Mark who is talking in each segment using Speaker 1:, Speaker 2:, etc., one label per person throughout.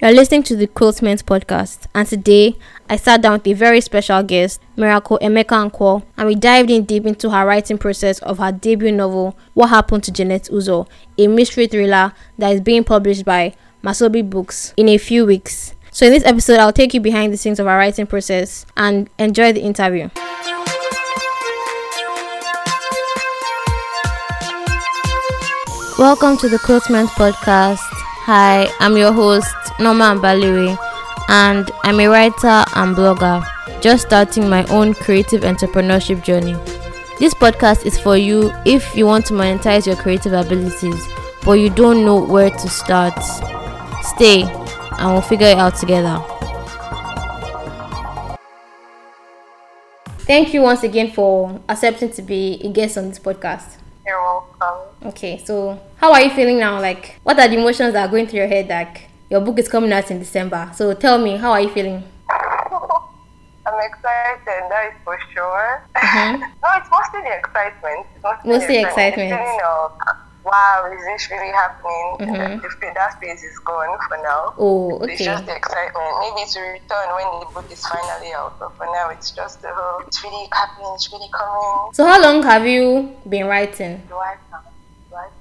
Speaker 1: You're listening to the Kwiltment podcast, and today I sat down with a very special guest, Miracle Emeka Nkwor, and we dived in deep into her writing process of her debut novel, What Happened to Janet Uzor, a mystery thriller that is being published by Masobe Books in a few weeks. So, in this episode, I'll take you behind the scenes of her writing process and enjoy the interview. Welcome to the Kwiltment podcast. Hi, I'm your host, Nneoma Mbalewe, and I'm a writer and blogger, just starting my own creative entrepreneurship journey. This podcast is for you if you want to monetize your creative abilities, but you don't know where to start. Stay, and we'll figure it out together. Thank you once again for accepting to be a guest on this podcast. Okay, so how are you feeling now? Like, what are the emotions that are going through your head? Like, your book is coming out in December. So tell me, how are you feeling?
Speaker 2: I'm excited, that is for sure.
Speaker 1: Mhm.
Speaker 2: no, it's mostly the excitement. It's mostly,
Speaker 1: Mostly
Speaker 2: the
Speaker 1: excitement.
Speaker 2: Feeling of, wow, is this really happening?
Speaker 1: Mhm.
Speaker 2: The that phase is gone for now.
Speaker 1: Oh, okay.
Speaker 2: It's just the excitement. Maybe to return when the book is finally out. But for now, it's just the whole, it's really happening, it's really coming.
Speaker 1: So how long have you been writing?
Speaker 2: Do I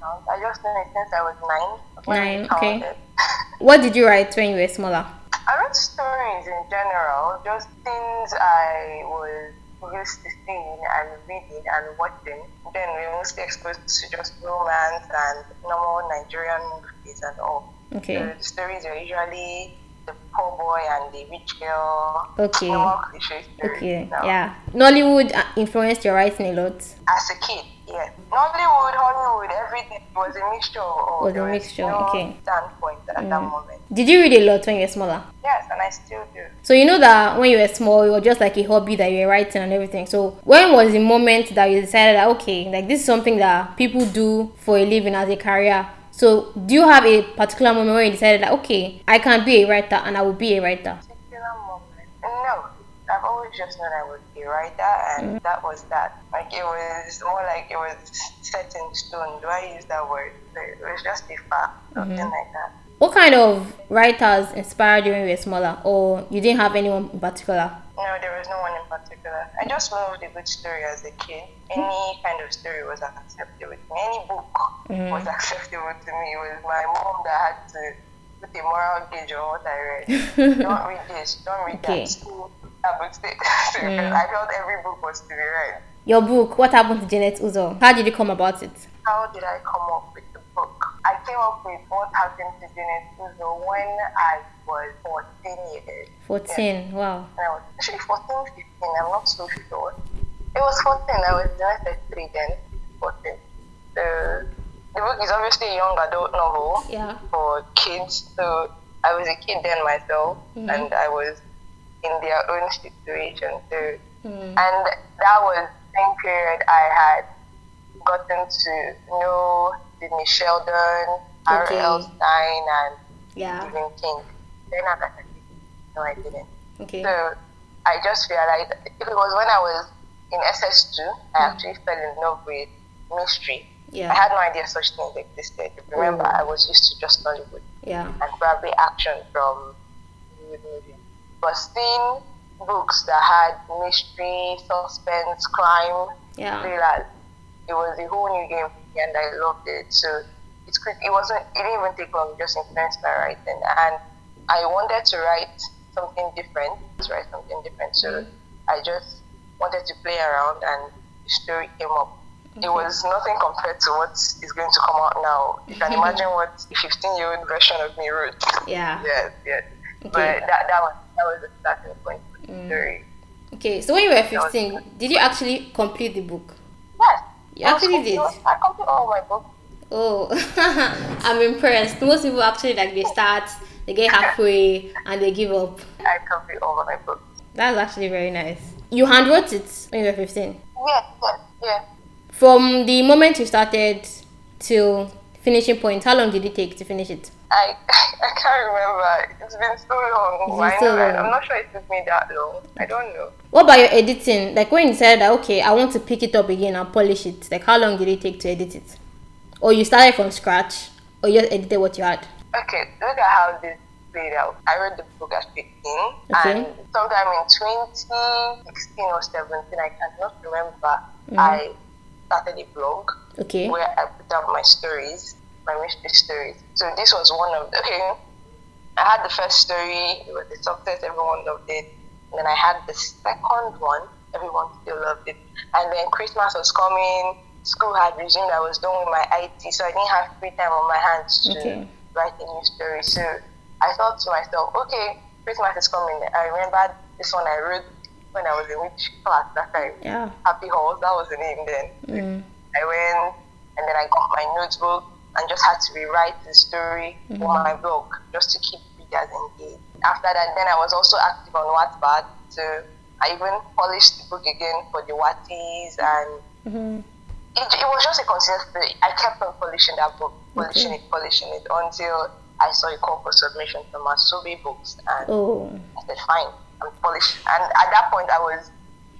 Speaker 2: I just know it since I was nine.
Speaker 1: Nine, okay. What did you write when you were smaller?
Speaker 2: I wrote stories in general, just things I was used to seeing and reading and watching. Then we were mostly exposed to just romance and normal Nigerian movies and all.
Speaker 1: Okay.
Speaker 2: So the stories were usually the poor boy and the rich girl.
Speaker 1: Okay.
Speaker 2: Normal cliche stories.
Speaker 1: Okay,
Speaker 2: now.
Speaker 1: yeah. Nollywood uh, influenced your writing a lot.
Speaker 2: As a kid, yeah. Nollywood, Hollywood, everything was a mixture of.
Speaker 1: Was a mixture,
Speaker 2: no
Speaker 1: okay.
Speaker 2: standpoint at that
Speaker 1: Mm.
Speaker 2: moment.
Speaker 1: Did you read a lot when you were smaller?
Speaker 2: Yes, and I still do.
Speaker 1: So you know that when you were small, it was just like a hobby that you were writing and everything. So when was the moment that you decided that okay, like this is something that people do for a living as a career? So do you have a particular moment where you decided that okay, I can be a writer and I will be a writer?
Speaker 2: particular moment. No, I've always just known I would be a writer, and mm. that was that. Like it was more like it was set in stone. Do I use that word? It was just a fact, something mm-hmm. like that.
Speaker 1: What kind of writers inspired you when you were smaller, or you didn't have anyone in particular?
Speaker 2: No, there was no one in particular. I just loved a good story as a kid. Any mm-hmm. kind of story was acceptable to me. Any book
Speaker 1: Mhm.
Speaker 2: was acceptable to me. It was my mom that had to put a moral gauge on what I read. don't read this, don't read
Speaker 1: Okay.
Speaker 2: that. So, I would say,
Speaker 1: Mm.
Speaker 2: I felt every book was to be read.
Speaker 1: Your book, What Happened to Janet Uzor? How did you come about it?
Speaker 2: How did I come up with the book? I came up with what happened to Janet Uzor when I was 14 years.
Speaker 1: 14. Wow.
Speaker 2: I was actually 14, 15, I'm not so sure. It was 14, I was in SS3 then, 14. The, the book is obviously a young adult novel
Speaker 1: Yeah.
Speaker 2: for kids, so I was a kid then myself,
Speaker 1: Mhm.
Speaker 2: and I was in their own situation. So,
Speaker 1: Mm.
Speaker 2: and that was the same period I had gotten to know Sidney Sheldon,
Speaker 1: Okay.
Speaker 2: R.L. Stine, and
Speaker 1: Yeah.
Speaker 2: Stephen King. Then I got no, I didn't.
Speaker 1: Okay.
Speaker 2: So I just realized it was when I was in SS2, I actually fell in love with mystery.
Speaker 1: Yeah.
Speaker 2: I had no idea such things existed. Remember,
Speaker 1: Oh.
Speaker 2: I was used to just Hollywood
Speaker 1: Yeah.
Speaker 2: and probably action from Hollywood movies. But seeing books that had mystery, suspense, crime,
Speaker 1: Yeah.
Speaker 2: thrillers, it was a whole new game for me and I loved it. So it's quick. It wasn't. It didn't even take long. It just influenced my writing, and I wanted to write something different. To write something different. So I just wanted to play around, and the story came up. It was nothing compared to what is going to come out now. You can imagine what a 15-year-old version of me wrote.
Speaker 1: Yeah.
Speaker 2: Yes, yes.
Speaker 1: Okay.
Speaker 2: But that, that was that was the starting point for the
Speaker 1: Mm.
Speaker 2: story.
Speaker 1: Okay. So when you were 15, did you actually complete the book?
Speaker 2: Yes.
Speaker 1: You
Speaker 2: I
Speaker 1: actually did.
Speaker 2: I completed all my books.
Speaker 1: Oh, I'm impressed. Most people actually like they start, they get halfway, and they give up.
Speaker 2: I complete all of my books.
Speaker 1: That's actually very nice. You handwrote it when you were 15.
Speaker 2: Yes, yes, yes.
Speaker 1: From the moment you started till finishing point, how long did it take to finish it?
Speaker 2: I I can't remember. It's been so long.
Speaker 1: It's been so long.
Speaker 2: I'm not sure it took me that long. I don't know.
Speaker 1: What about your editing? Like when you said that okay, I want to pick it up again and polish it. Like how long did it take to edit it? Or you started from scratch, or you just edited what you had?
Speaker 2: Okay, look at how this play it out. I read the book at 15,
Speaker 1: Okay.
Speaker 2: and sometime in 2016 or 17, I cannot remember,
Speaker 1: Mm-hmm.
Speaker 2: I started a blog
Speaker 1: Okay.
Speaker 2: where I put up my stories, my mystery stories. So this was one of okay. I had the first story, it was a success, everyone loved it. And then I had the second one, everyone still loved it. And then Christmas was coming, school had resumed, I was done with my IT, so I didn't have free time on my hands to
Speaker 1: Okay.
Speaker 2: write a new story. So I thought to myself, okay, Christmas is coming. I remember this one I wrote when I was in which class that time.
Speaker 1: Yeah.
Speaker 2: Happy Halls, that was the name then.
Speaker 1: Mm.
Speaker 2: I went and then I got my notebook and just had to rewrite the story for my blog just to keep readers engaged. After that, then I was also active on Wattpad. So I even polished the book again for the Watties and
Speaker 1: Mm-hmm.
Speaker 2: it, it was just a thing. I kept on polishing that book, polishing
Speaker 1: Okay.
Speaker 2: it, polishing it until I saw a call for submission from Masobe Books and
Speaker 1: Oh.
Speaker 2: I said, fine, I'm polished. And at that point, I was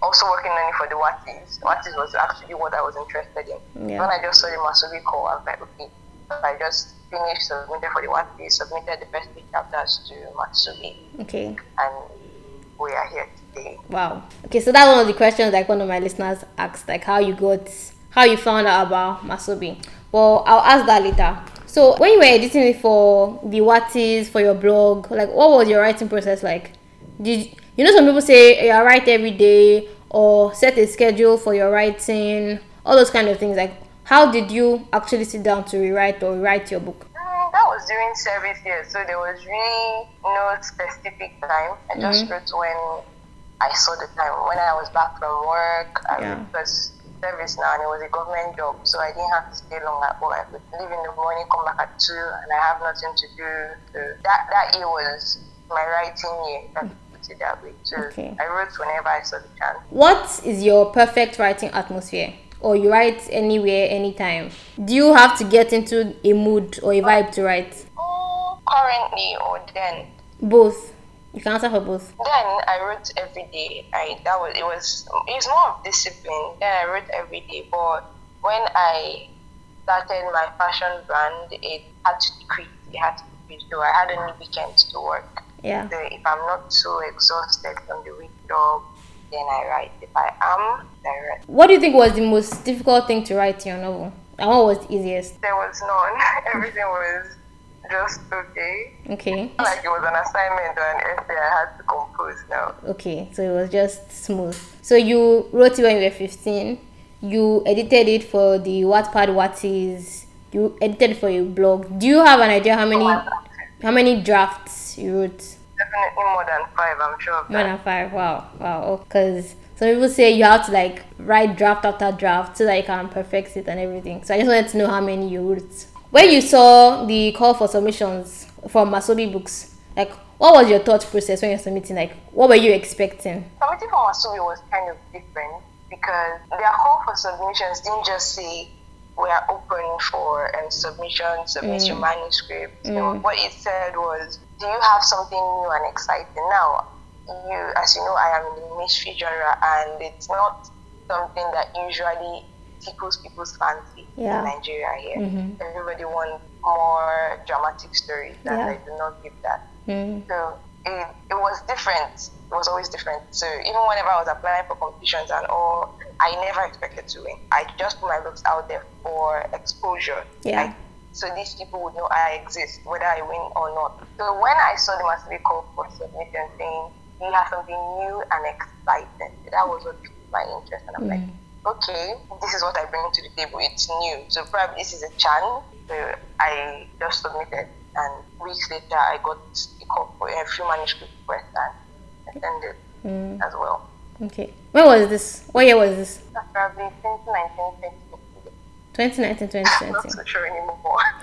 Speaker 2: also working on it for the Watties. Watties was actually what I was interested in.
Speaker 1: Yeah.
Speaker 2: When I just saw the Masobe call, I was like, okay. I just finished, submitted for the Watties, submitted the first three chapters to Masobe,
Speaker 1: Okay.
Speaker 2: and we are here today.
Speaker 1: Wow. Okay, so that's one of the questions like one of my listeners asked, like how you got, how you found out about Masobe. Well, I'll ask that later. So when you were editing it for the Watties for your blog, like what was your writing process like? Did you know some people say you write every day or set a schedule for your writing, all those kind of things. Like how did you actually sit down to rewrite or write your book?
Speaker 2: Mm, that was during service years, so there was really no specific time. I just mm-hmm. wrote when I saw the time. When I was back from work, I
Speaker 1: Yeah.
Speaker 2: was service now, and it was a government job, so I didn't have to stay long at work. I could leave in the morning, come back at two, and I have nothing to do. So that that year was my writing year. I could put it that way. So
Speaker 1: Okay.
Speaker 2: I wrote whenever I saw the chance.
Speaker 1: What is your perfect writing atmosphere? Or you write anywhere, anytime? Do you have to get into a mood or a vibe to write?
Speaker 2: Mm, currently or then.
Speaker 1: Both. You can answer for both.
Speaker 2: Then I wrote every day. I that was it was it's more of discipline. Then I wrote every day. But when I started my fashion brand, it had to decrease. It had to decrease. So I had only weekends to work.
Speaker 1: Yeah.
Speaker 2: So if I'm not so exhausted from the week job, then I write. If I am, I write.
Speaker 1: What do you think was the most difficult thing to write in your novel? And what was the easiest?
Speaker 2: There was none. Everything was just okay.
Speaker 1: Okay.
Speaker 2: Like it was an assignment or an essay I had to compose now.
Speaker 1: Okay, so it was just smooth. So you wrote it when you were 15. You edited it for the Wattpad Watties. You edited for your blog. Do you have an idea how many how many drafts you wrote?
Speaker 2: Definitely more than five, I'm sure of
Speaker 1: More
Speaker 2: that.
Speaker 1: than five. Wow, wow. Because some people say you have to like write draft after draft so that you can perfect it and everything. So I just wanted to know how many you wrote. When you saw the call for submissions from Masobe Books, like what was your thought process when you're submitting? Like what were you expecting?
Speaker 2: Submitting for Masobe was kind of different because their call for submissions didn't just say we are open for um, submission, submit your manuscript. So what it said was, do you have something new and exciting? Now, you, as you know, I am in the mystery genre, and it's not something that usually tickles people's fancy
Speaker 1: Yeah.
Speaker 2: in Nigeria here. Everybody wants more dramatic stories, and
Speaker 1: Yeah.
Speaker 2: I do not give that.
Speaker 1: Mm.
Speaker 2: So it, it was different. It was always different. So even whenever I was applying for competitions and all, I never expected to win. I just put my books out there for exposure.
Speaker 1: Yeah.
Speaker 2: Like, so these people would know I exist, whether I win or not. So when I saw the Mastery call for submission saying you have something new and exciting, that was what piqued my interest. And I'm like, okay, this is what I bring to the table. It's new. So probably this is a chance. So I just submitted. And weeks later, I got a call for a few manuscripts requests and attended
Speaker 1: Mm.
Speaker 2: as well.
Speaker 1: Okay. When was this? What year was this?
Speaker 2: Probably 2019,
Speaker 1: 2019,
Speaker 2: I'm not
Speaker 1: 2020.
Speaker 2: so sure anymore.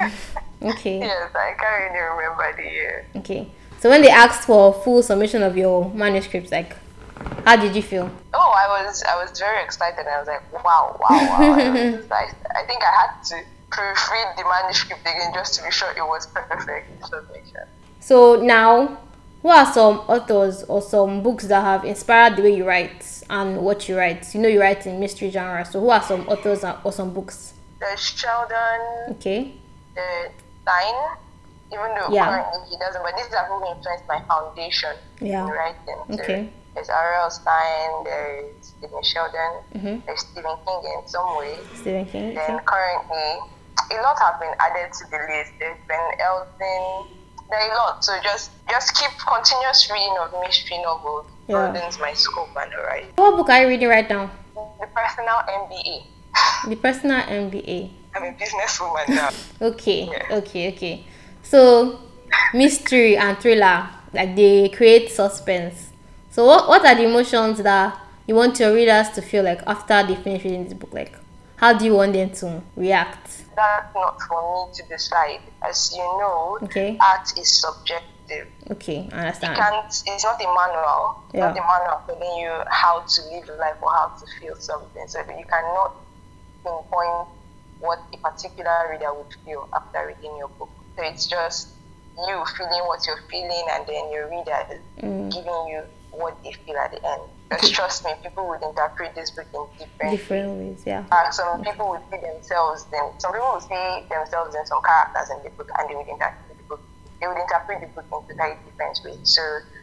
Speaker 1: Okay.
Speaker 2: yes, I can't really remember the year.
Speaker 1: Okay. So when they asked for full submission of your manuscripts, like, how did you feel?
Speaker 2: Oh, I was I was very excited. I was like, wow, wow, wow. I, was I think I had to proofread the manuscript again just to be sure it was perfect submission.
Speaker 1: So now, who are some authors or some books that have inspired the way you write and what you write? You know, you write in mystery genre. So who are some authors or some books?
Speaker 2: The Sheldon,
Speaker 1: Okay.
Speaker 2: the Stine, even though
Speaker 1: Yeah.
Speaker 2: currently he doesn't. But these are who influenced my foundation
Speaker 1: Yeah.
Speaker 2: in writing.
Speaker 1: Okay.
Speaker 2: There's R.L. Stine, there's Stephen Sheldon,
Speaker 1: Mhm.
Speaker 2: there's Stephen King in some way.
Speaker 1: Stephen King.
Speaker 2: Then
Speaker 1: Okay.
Speaker 2: currently, a lot have been added to the list. There's Ben Elton. There are a lot. So just just keep continuous reading of mystery novels.
Speaker 1: Yeah.
Speaker 2: Broadens my scope and horizon.
Speaker 1: What book are you reading right now?
Speaker 2: The personal MBA.
Speaker 1: The Personal MBA.
Speaker 2: I'm a businesswoman now.
Speaker 1: Okay,
Speaker 2: Yeah.
Speaker 1: okay, okay. So, mystery and thriller, like they create suspense. So, what what are the emotions that you want your readers to feel like after they finish reading this book? Like, how do you want them to react?
Speaker 2: That's not for me to decide. As you know,
Speaker 1: Okay.
Speaker 2: art is subjective.
Speaker 1: Okay, I
Speaker 2: You
Speaker 1: understand.
Speaker 2: can't. It's not a manual. It's
Speaker 1: Yeah.
Speaker 2: not a manual telling you how to live life or how to feel something. So you cannot pinpoint what a particular reader would feel after reading your book. So it's just you feeling what you're feeling, and then your reader
Speaker 1: Mm.
Speaker 2: giving you what they feel at the end. Because trust me, people would interpret this book in different
Speaker 1: Different ways, yeah.
Speaker 2: uh, some people would see themselves then some people would see themselves in some characters in the book and they would interpret the book they would interpret the book in totally different ways so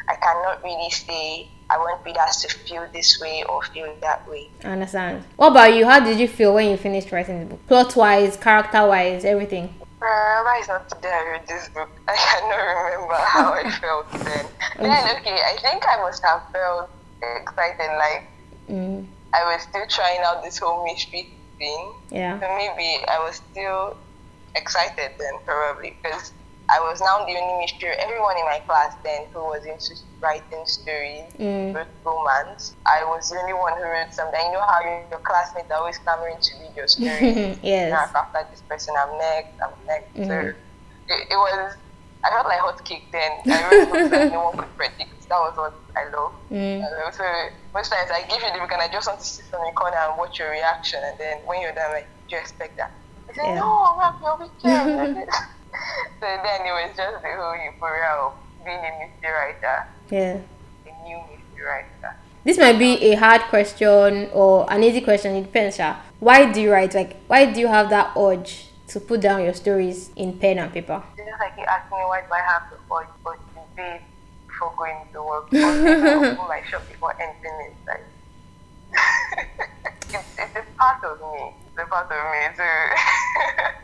Speaker 2: i cannot really say i want readers to feel this way or feel that way
Speaker 1: I understand. What about you? How did you feel when you finished writing the book? Plot wise, character wise, everything.
Speaker 2: uh, why is not today I read this book? I cannot remember how I felt then. Then, okay, I think I must have felt excited, like
Speaker 1: Mm,
Speaker 2: I was still trying out this whole mystery thing.
Speaker 1: yeah.
Speaker 2: So maybe I was still excited then, probably, because I was now the only mystery. Everyone in my class then who was into writing stories,
Speaker 1: Mm.
Speaker 2: wrote romance. I was the only one who wrote something. You know how your, your classmates are always clamoring to read your story.
Speaker 1: Yes.
Speaker 2: Now, after this person, I'm next, I'm next. So
Speaker 1: Mhm.
Speaker 2: it, it was, I felt like hot cake then. I wrote books that no one could predict. That was what I love.
Speaker 1: Mm.
Speaker 2: I love. So most times I give you the book and I just want to sit on the corner and watch your reaction. And then when you're done, like, do you expect that? I say,
Speaker 1: Yeah.
Speaker 2: no, I'm your weekend. So then it was just the whole euphoria of being a mystery writer,
Speaker 1: Yeah.
Speaker 2: a new mystery writer.
Speaker 1: This might be a hard question or an easy question. It depends. Sha. Why do you write? Like, why do you have that urge to put down your stories in pen and paper?
Speaker 2: It's just like you asked me why do I have to watch for the before going to work or open my shop before entering inside. it's, it's a part of me. It's a part of me. So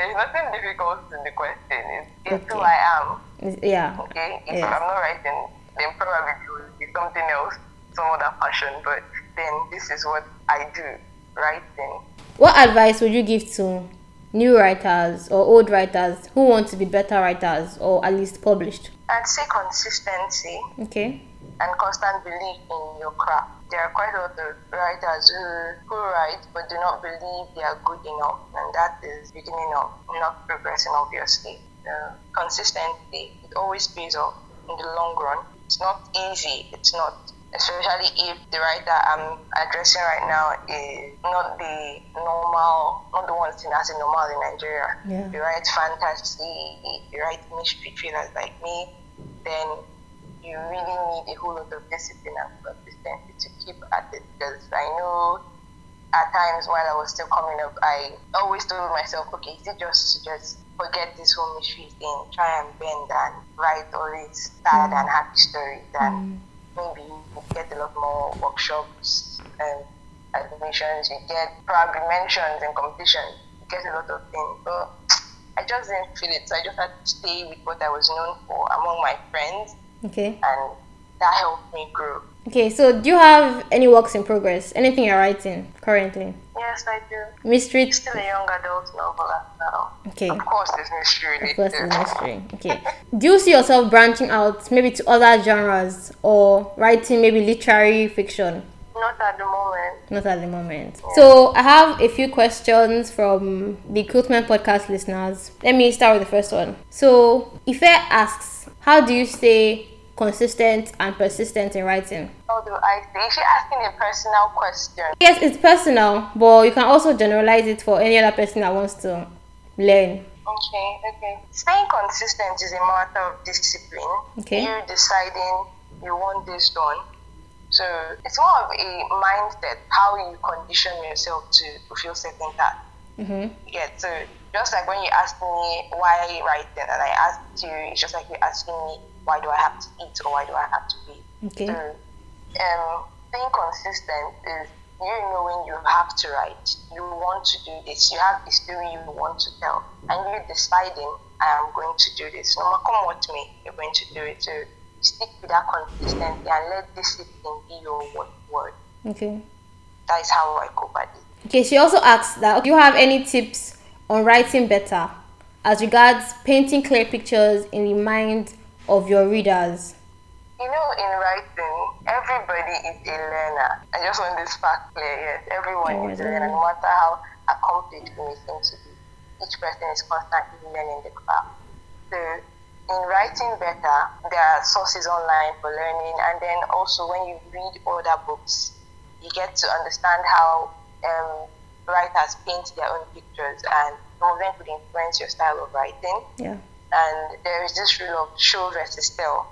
Speaker 2: there's nothing difficult in the question. It's, it's who I am.
Speaker 1: Yeah.
Speaker 2: Okay? If
Speaker 1: Yes.
Speaker 2: I'm not writing, then probably it will be something else, some other passion. But then this is what I do, writing.
Speaker 1: What advice would you give to new writers or old writers who want to be better writers or at least published?
Speaker 2: I'd say consistency.
Speaker 1: Okay.
Speaker 2: and constant belief in your craft. There are quite a lot of writers who, who write but do not believe they are good enough, and that is beginning of not progressing, obviously. Uh, consistency, it always pays off in the long run. It's not easy, it's not, especially if the writer I'm addressing right now is not the normal, not the one seen as a normal in Nigeria.
Speaker 1: Yeah.
Speaker 2: You write fantasy, you write mystery thrillers like me, then you really need a whole lot of discipline and consistency to keep at it because I know at times while I was still coming up, I always told myself, okay, is it just to just forget this whole mystery thing, try and bend and write all these sad mm. and happy stories and mm. maybe you get a lot more workshops and admissions, you get probably mentions and competitions, you get a lot of things. But I just didn't feel it, so I just had to stay with what I was known for among my friends
Speaker 1: Okay.
Speaker 2: and that helped me grow.
Speaker 1: Okay. So, do you have any works in progress? Anything you're writing currently?
Speaker 2: Yes, I do.
Speaker 1: Mystery.
Speaker 2: Still a young adult novel as well.
Speaker 1: Okay.
Speaker 2: Of course, there's mystery
Speaker 1: Of course, it's mystery. Okay. Do you see yourself branching out maybe to other genres or writing maybe literary fiction?
Speaker 2: Not at the moment.
Speaker 1: Not at the moment. So I have a few questions from the Kwiltment Podcast listeners. Let me start with the first one. So Ife asks, how do you stay consistent and persistent in writing?
Speaker 2: How do I say? Is she asking a personal question?
Speaker 1: Yes, it's personal, but you can also generalize it for any other person that wants to learn.
Speaker 2: Okay, okay. Staying consistent is a matter of discipline.
Speaker 1: Okay.
Speaker 2: You deciding you want this done. So it's more of a mindset, how you condition yourself to fulfill certain tasks. Mm-hmm. Yeah, so just like when you asked me why writing, and I asked you, it's just like you're asking me why do I have to eat or why do I have to breathe.
Speaker 1: Okay.
Speaker 2: So, um, being consistent is you knowing you have to write, you want to do this, you have a story you want to tell, and you deciding I am going to do this. No matter what me, you're going to do it. So stick with that consistency and let discipline be your word.
Speaker 1: Okay.
Speaker 2: That is how I cope at it.
Speaker 1: Okay, she also asked that do you have any tips on writing better as regards painting clear pictures in the mind of your readers?
Speaker 2: You know, in writing, everybody is a learner. I just want this fact clear. Yes, everyone is a learner, no matter how accomplished we may seem to be. Each person is constantly learning the craft. So, in writing better, there are sources online for learning, and then also when you read other books, you get to understand how um, writers paint their own pictures, and some of them could influence your style of writing.
Speaker 1: Yeah.
Speaker 2: And there is this rule of show versus tell.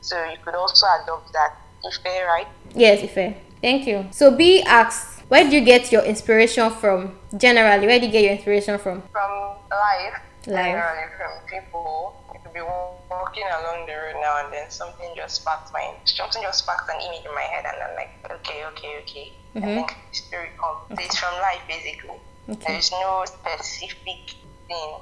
Speaker 2: So you could also adopt that. Ife, right?
Speaker 1: Yes, Ife. Thank you. So B asks, where do you get your inspiration from? Generally, where do you get your inspiration from?
Speaker 2: From life.
Speaker 1: Life.
Speaker 2: Generally from people. You could be walking along the road now and then something just sparks my something just sparks an image in my head and I'm like, okay, okay, okay.
Speaker 1: Mm-hmm.
Speaker 2: I think the story comes. Okay. It's from life basically.
Speaker 1: Okay.
Speaker 2: There is no specific thing.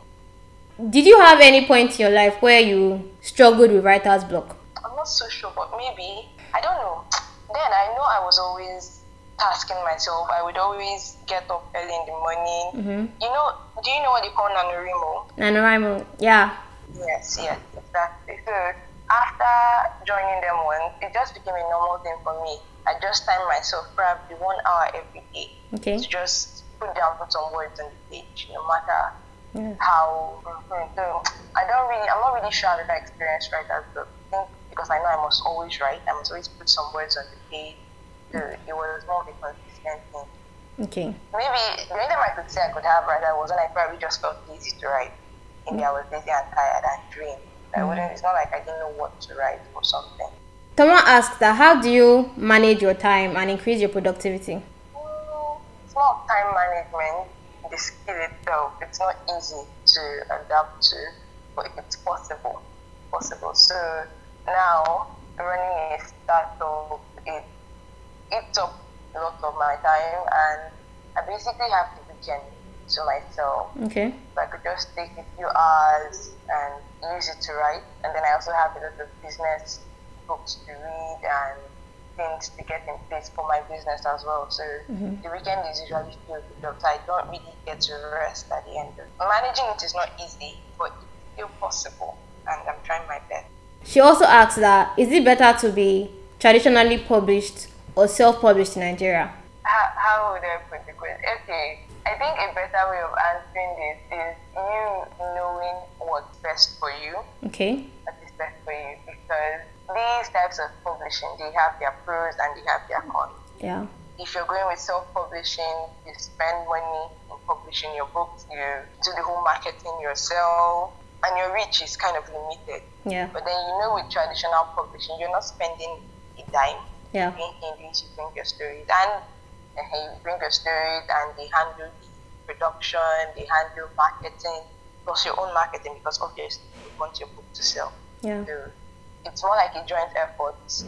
Speaker 1: Did you have any point in your life where you struggled with writer's block?
Speaker 2: I'm not so sure, but maybe I don't know. Then I know I was always tasking myself. I would always get up early in the morning.
Speaker 1: Mm-hmm.
Speaker 2: You know, do you know what they call NaNoWriMo?
Speaker 1: NaNoWriMo, yeah.
Speaker 2: Yes, yes, exactly. So after joining them once, it just became a normal thing for me. I just timed myself probably one hour every day
Speaker 1: Okay.
Speaker 2: to just put down some words on the page, no matter
Speaker 1: Yeah.
Speaker 2: how. mhm. So I don't really, I'm not really sure that I experienced writer's block. I think because I know I must always write, I must always put some words on the page. So it was more of a consistent thing.
Speaker 1: Okay.
Speaker 2: Maybe the only time I could say I could have writer was when I probably just felt lazy to write. Maybe I was lazy and tired and drained. I wouldn't. It's not like I didn't know what to write or something.
Speaker 1: Someone asked that how do you manage your time and increase your productivity?
Speaker 2: Mm, It's not time management. The skill itself, it's not easy to adapt to, but it's possible. Possible. So now running a startup, it eats up a lot of my time, and I basically have the weekend to myself.
Speaker 1: Okay.
Speaker 2: So I could just take a few hours and use it to write. And then I also have a lot of business books to read and things to get in place for my business as well. So mm-hmm. the weekend is usually filled with jobs. I don't really get to rest at the end. Of Managing it is not easy, but it's still possible. And I'm trying my best.
Speaker 1: She also asked that is it better to be traditionally published or self-published in Nigeria?
Speaker 2: How, how would I put the question? Okay, I think a better way of answering this is you knowing what's best for you.
Speaker 1: Okay.
Speaker 2: What is best for you because these types of publishing they have their pros and they have their cons.
Speaker 1: Yeah.
Speaker 2: If you're going with self-publishing, you spend money in publishing your books, you do the whole marketing yourself, and your reach is kind of limited.
Speaker 1: Yeah.
Speaker 2: But then you know with traditional publishing, you're not spending a dime.
Speaker 1: Yeah.
Speaker 2: Bring English, you bring your stories, and uh, you bring your stories, and they handle the production, they handle marketing, plus your own marketing because obviously you want your book to sell.
Speaker 1: Yeah.
Speaker 2: So it's more like a joint effort. So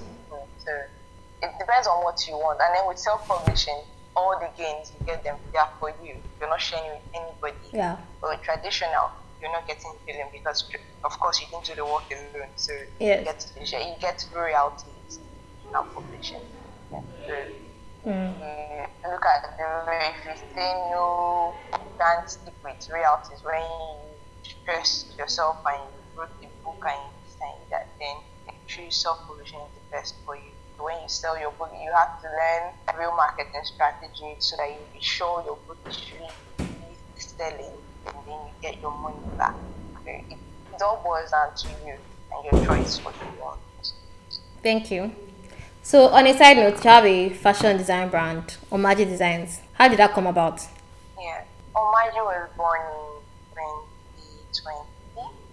Speaker 2: it depends on what you want. And then with self-publishing, all the gains you get them they are for you. You're not sharing with anybody.
Speaker 1: Yeah.
Speaker 2: But with traditional, you're not getting billing because of course you didn't do the work alone. So
Speaker 1: Yes.
Speaker 2: you get you get royalties now publishing. Yeah. So
Speaker 1: Mm.
Speaker 2: you look at the if you say no, you can't stick with royalties when you stress yourself and you wrote the book and you signed that, then actually self-publishing is the best for you. When you sell your book, you have to learn real marketing strategy so that you be sure your book is really selling you get your money back. So it, all boils down to you and your choice what you want.
Speaker 1: Thank you. So on a side note, you have a fashion design brand, Omaji Designs. How did that come about?
Speaker 2: Yeah. Omaji was born in 2020.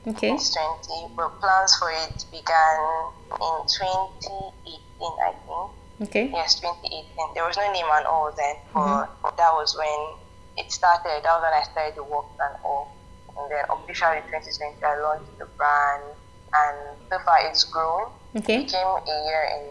Speaker 1: Okay.
Speaker 2: 2020, but plans for it began in 2018, I think.
Speaker 1: Okay.
Speaker 2: Yes, 2018. There was no name at all then, but that was when it started. That was when I started the work and all. And then officially 2020, I launched the brand, and so far it's grown.
Speaker 1: Okay.
Speaker 2: It became a year in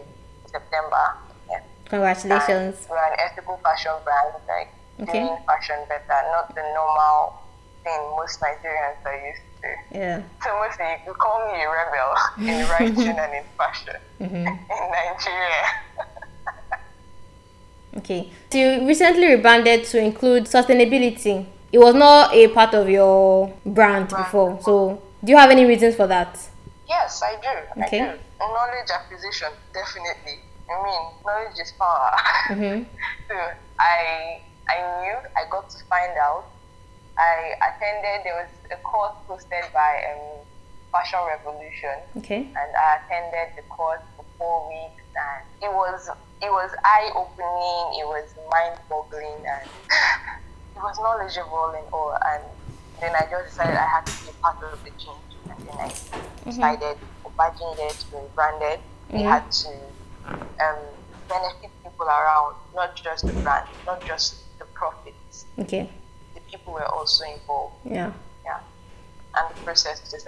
Speaker 2: September. Yeah.
Speaker 1: Congratulations.
Speaker 2: And we're an ethical fashion brand, like
Speaker 1: Okay.
Speaker 2: doing fashion better, not the normal thing most Nigerians are used to.
Speaker 1: Yeah.
Speaker 2: So mostly you call me a rebel in writing and in fashion
Speaker 1: Mm-hmm.
Speaker 2: in Nigeria.
Speaker 1: Okay. So you recently rebranded to include sustainability. It was not a part of your brand before. So do you have any reasons for that?
Speaker 2: Yes, I do.
Speaker 1: Okay.
Speaker 2: I do. Knowledge acquisition, definitely. I mean, knowledge is power.
Speaker 1: Mm-hmm.
Speaker 2: so I I knew, I got to find out. I attended, there was a course hosted by um, Fashion Revolution,
Speaker 1: Okay.
Speaker 2: and I attended the course for four weeks, and it was it was eye opening, it was mind boggling, and it was knowledgeable and all. And then I just decided I had to be part of the change, and then I decided Obagi needed to be branded. We had to um, benefit people around, not just the brand, not just the profits.
Speaker 1: Okay.
Speaker 2: The people were also involved
Speaker 1: Yeah.
Speaker 2: yeah, and the processes as,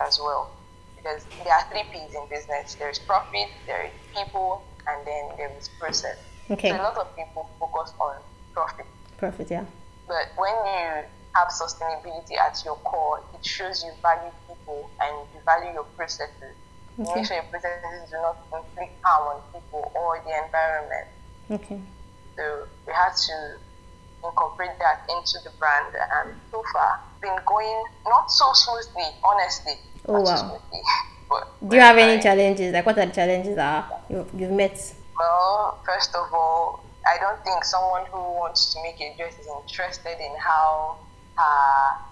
Speaker 2: as well. Because there are three P's in business: there is profit, there is people, and then there is process.
Speaker 1: Okay.
Speaker 2: So a lot of people focus on profit,
Speaker 1: Perfect. Yeah.
Speaker 2: but when you have sustainability at your core, it shows you value people and you value your processes.
Speaker 1: Okay.
Speaker 2: Make sure your processes do not inflict harm on people or the environment.
Speaker 1: Okay.
Speaker 2: So we had to incorporate that into the brand, and so far been going not so smoothly, honestly.
Speaker 1: Oh,
Speaker 2: not so
Speaker 1: wow.
Speaker 2: but
Speaker 1: Do you have any
Speaker 2: we're
Speaker 1: challenges? Like what are the challenges that you, you've met?
Speaker 2: Well, first of all, I don't think someone who wants to make a dress is interested in how her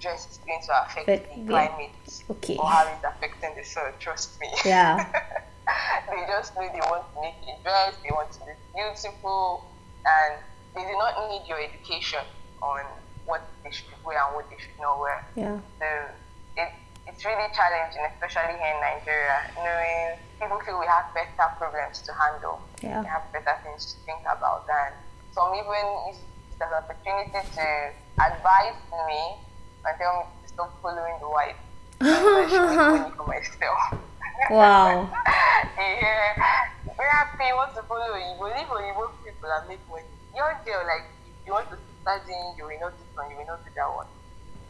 Speaker 2: dress is going to affect
Speaker 1: But,
Speaker 2: the
Speaker 1: yeah.
Speaker 2: climate
Speaker 1: Okay.
Speaker 2: or how it's affecting the soil. Trust me.
Speaker 1: Yeah.
Speaker 2: they just know they want to make a dress, they want to look beautiful, and they do not need your education on what they should wear and what they should not wear.
Speaker 1: Yeah.
Speaker 2: So it, it's really challenging, especially here in Nigeria, knowing people feel we have better problems to handle.
Speaker 1: Yeah.
Speaker 2: We have better things to think about. than some even use it as an opportunity to advise me and tell me to stop following the white. So I should make money for myself.
Speaker 1: Wow.
Speaker 2: yeah. Very happy you want to follow you believe or you want people and make money. Your girl, like if you want to start doing you will not do this one, you will not do that one.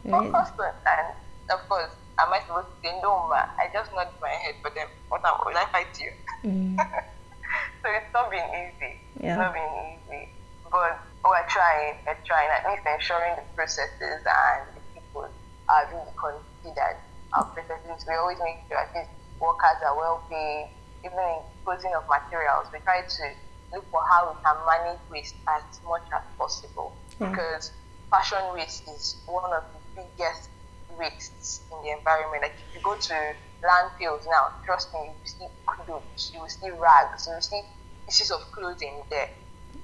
Speaker 2: Of
Speaker 1: Right.
Speaker 2: course, and of course, am I supposed to say no, ma? I just nod my head for them. What am, will I fight you?
Speaker 1: Mm.
Speaker 2: so it's not been easy.
Speaker 1: Yeah.
Speaker 2: It's not been easy. But we're trying, we're trying, at least ensuring the processes and the people are really considered. Our processes, we always make sure at least workers are well paid, even in closing of materials. We try to look for how we can manage waste as much as possible
Speaker 1: Yeah.
Speaker 2: because fashion waste is one of the biggest wastes in the environment. Like if you go to landfills now, trust me, you will see clothes, you will see rags, you will see pieces of clothing there.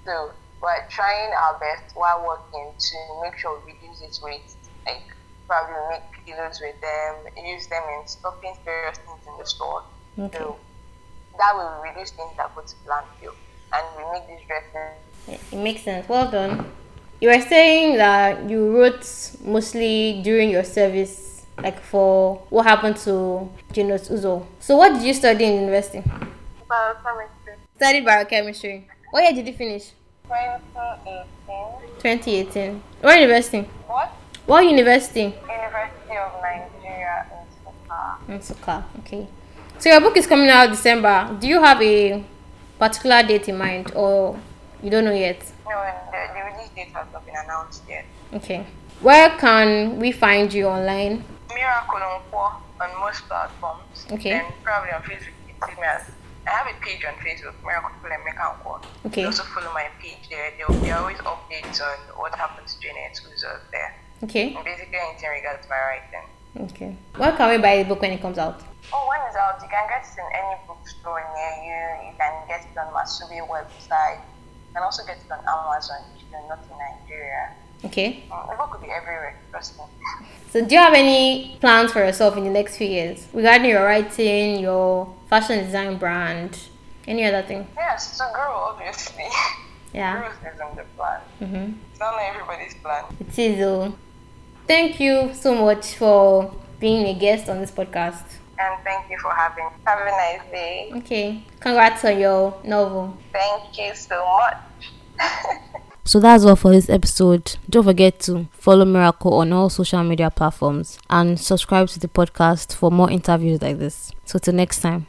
Speaker 2: So we're trying our best while working to make sure we reduce this waste. Like probably make pillows with them, use them in stocking various things in the store.
Speaker 1: Okay.
Speaker 2: So that will reduce things that go to landfill. And we make these dresses
Speaker 1: it makes sense. Well done. You were saying that you wrote mostly during your service, like for what happened to Janet Uzor. So what did you study in university?
Speaker 2: biochemistry.
Speaker 1: Studied biochemistry. What year did you finish?
Speaker 2: 2018.
Speaker 1: 2018. What university?
Speaker 2: What?
Speaker 1: What university?
Speaker 2: University of Nigeria in Nsukka.
Speaker 1: In. Okay. So your book is coming out December. Do you have a particular date in mind, or you don't know yet?
Speaker 2: No, and the, the release date has not been announced yet.
Speaker 1: Okay. Where can we find you online?
Speaker 2: Miracle on Four on most platforms.
Speaker 1: Okay.
Speaker 2: And probably on Facebook. You see me as I have a page on Facebook, Miracle and Miracle Four.
Speaker 1: Okay.
Speaker 2: You also follow my page there. There will be always updates on what happens to Janet Uzor there.
Speaker 1: Okay.
Speaker 2: And basically anything regards my writing.
Speaker 1: Okay. Where can we buy the book when it comes out?
Speaker 2: Oh, when it's out, you can get it in any bookstore near you. You can get it on Masobe website. You can also get it on Amazon if you're not in Nigeria.
Speaker 1: Okay.
Speaker 2: Mm, The book will be everywhere, trust me.
Speaker 1: So do you have any plans for yourself in the next few years regarding your writing, your fashion design brand, any other thing?
Speaker 2: Yes, to grow, obviously.
Speaker 1: Yeah.
Speaker 2: Growth isn't the plan.
Speaker 1: Mm-hmm.
Speaker 2: It's not everybody's plan.
Speaker 1: It is though. Thank you so much for being a guest on this podcast.
Speaker 2: And thank you for having. me. Have a nice day.
Speaker 1: Okay. Congrats on your novel.
Speaker 2: Thank you so much.
Speaker 1: So that's all for this episode. Don't forget to follow Miracle on all social media platforms and subscribe to the podcast for more interviews like this. So till next time.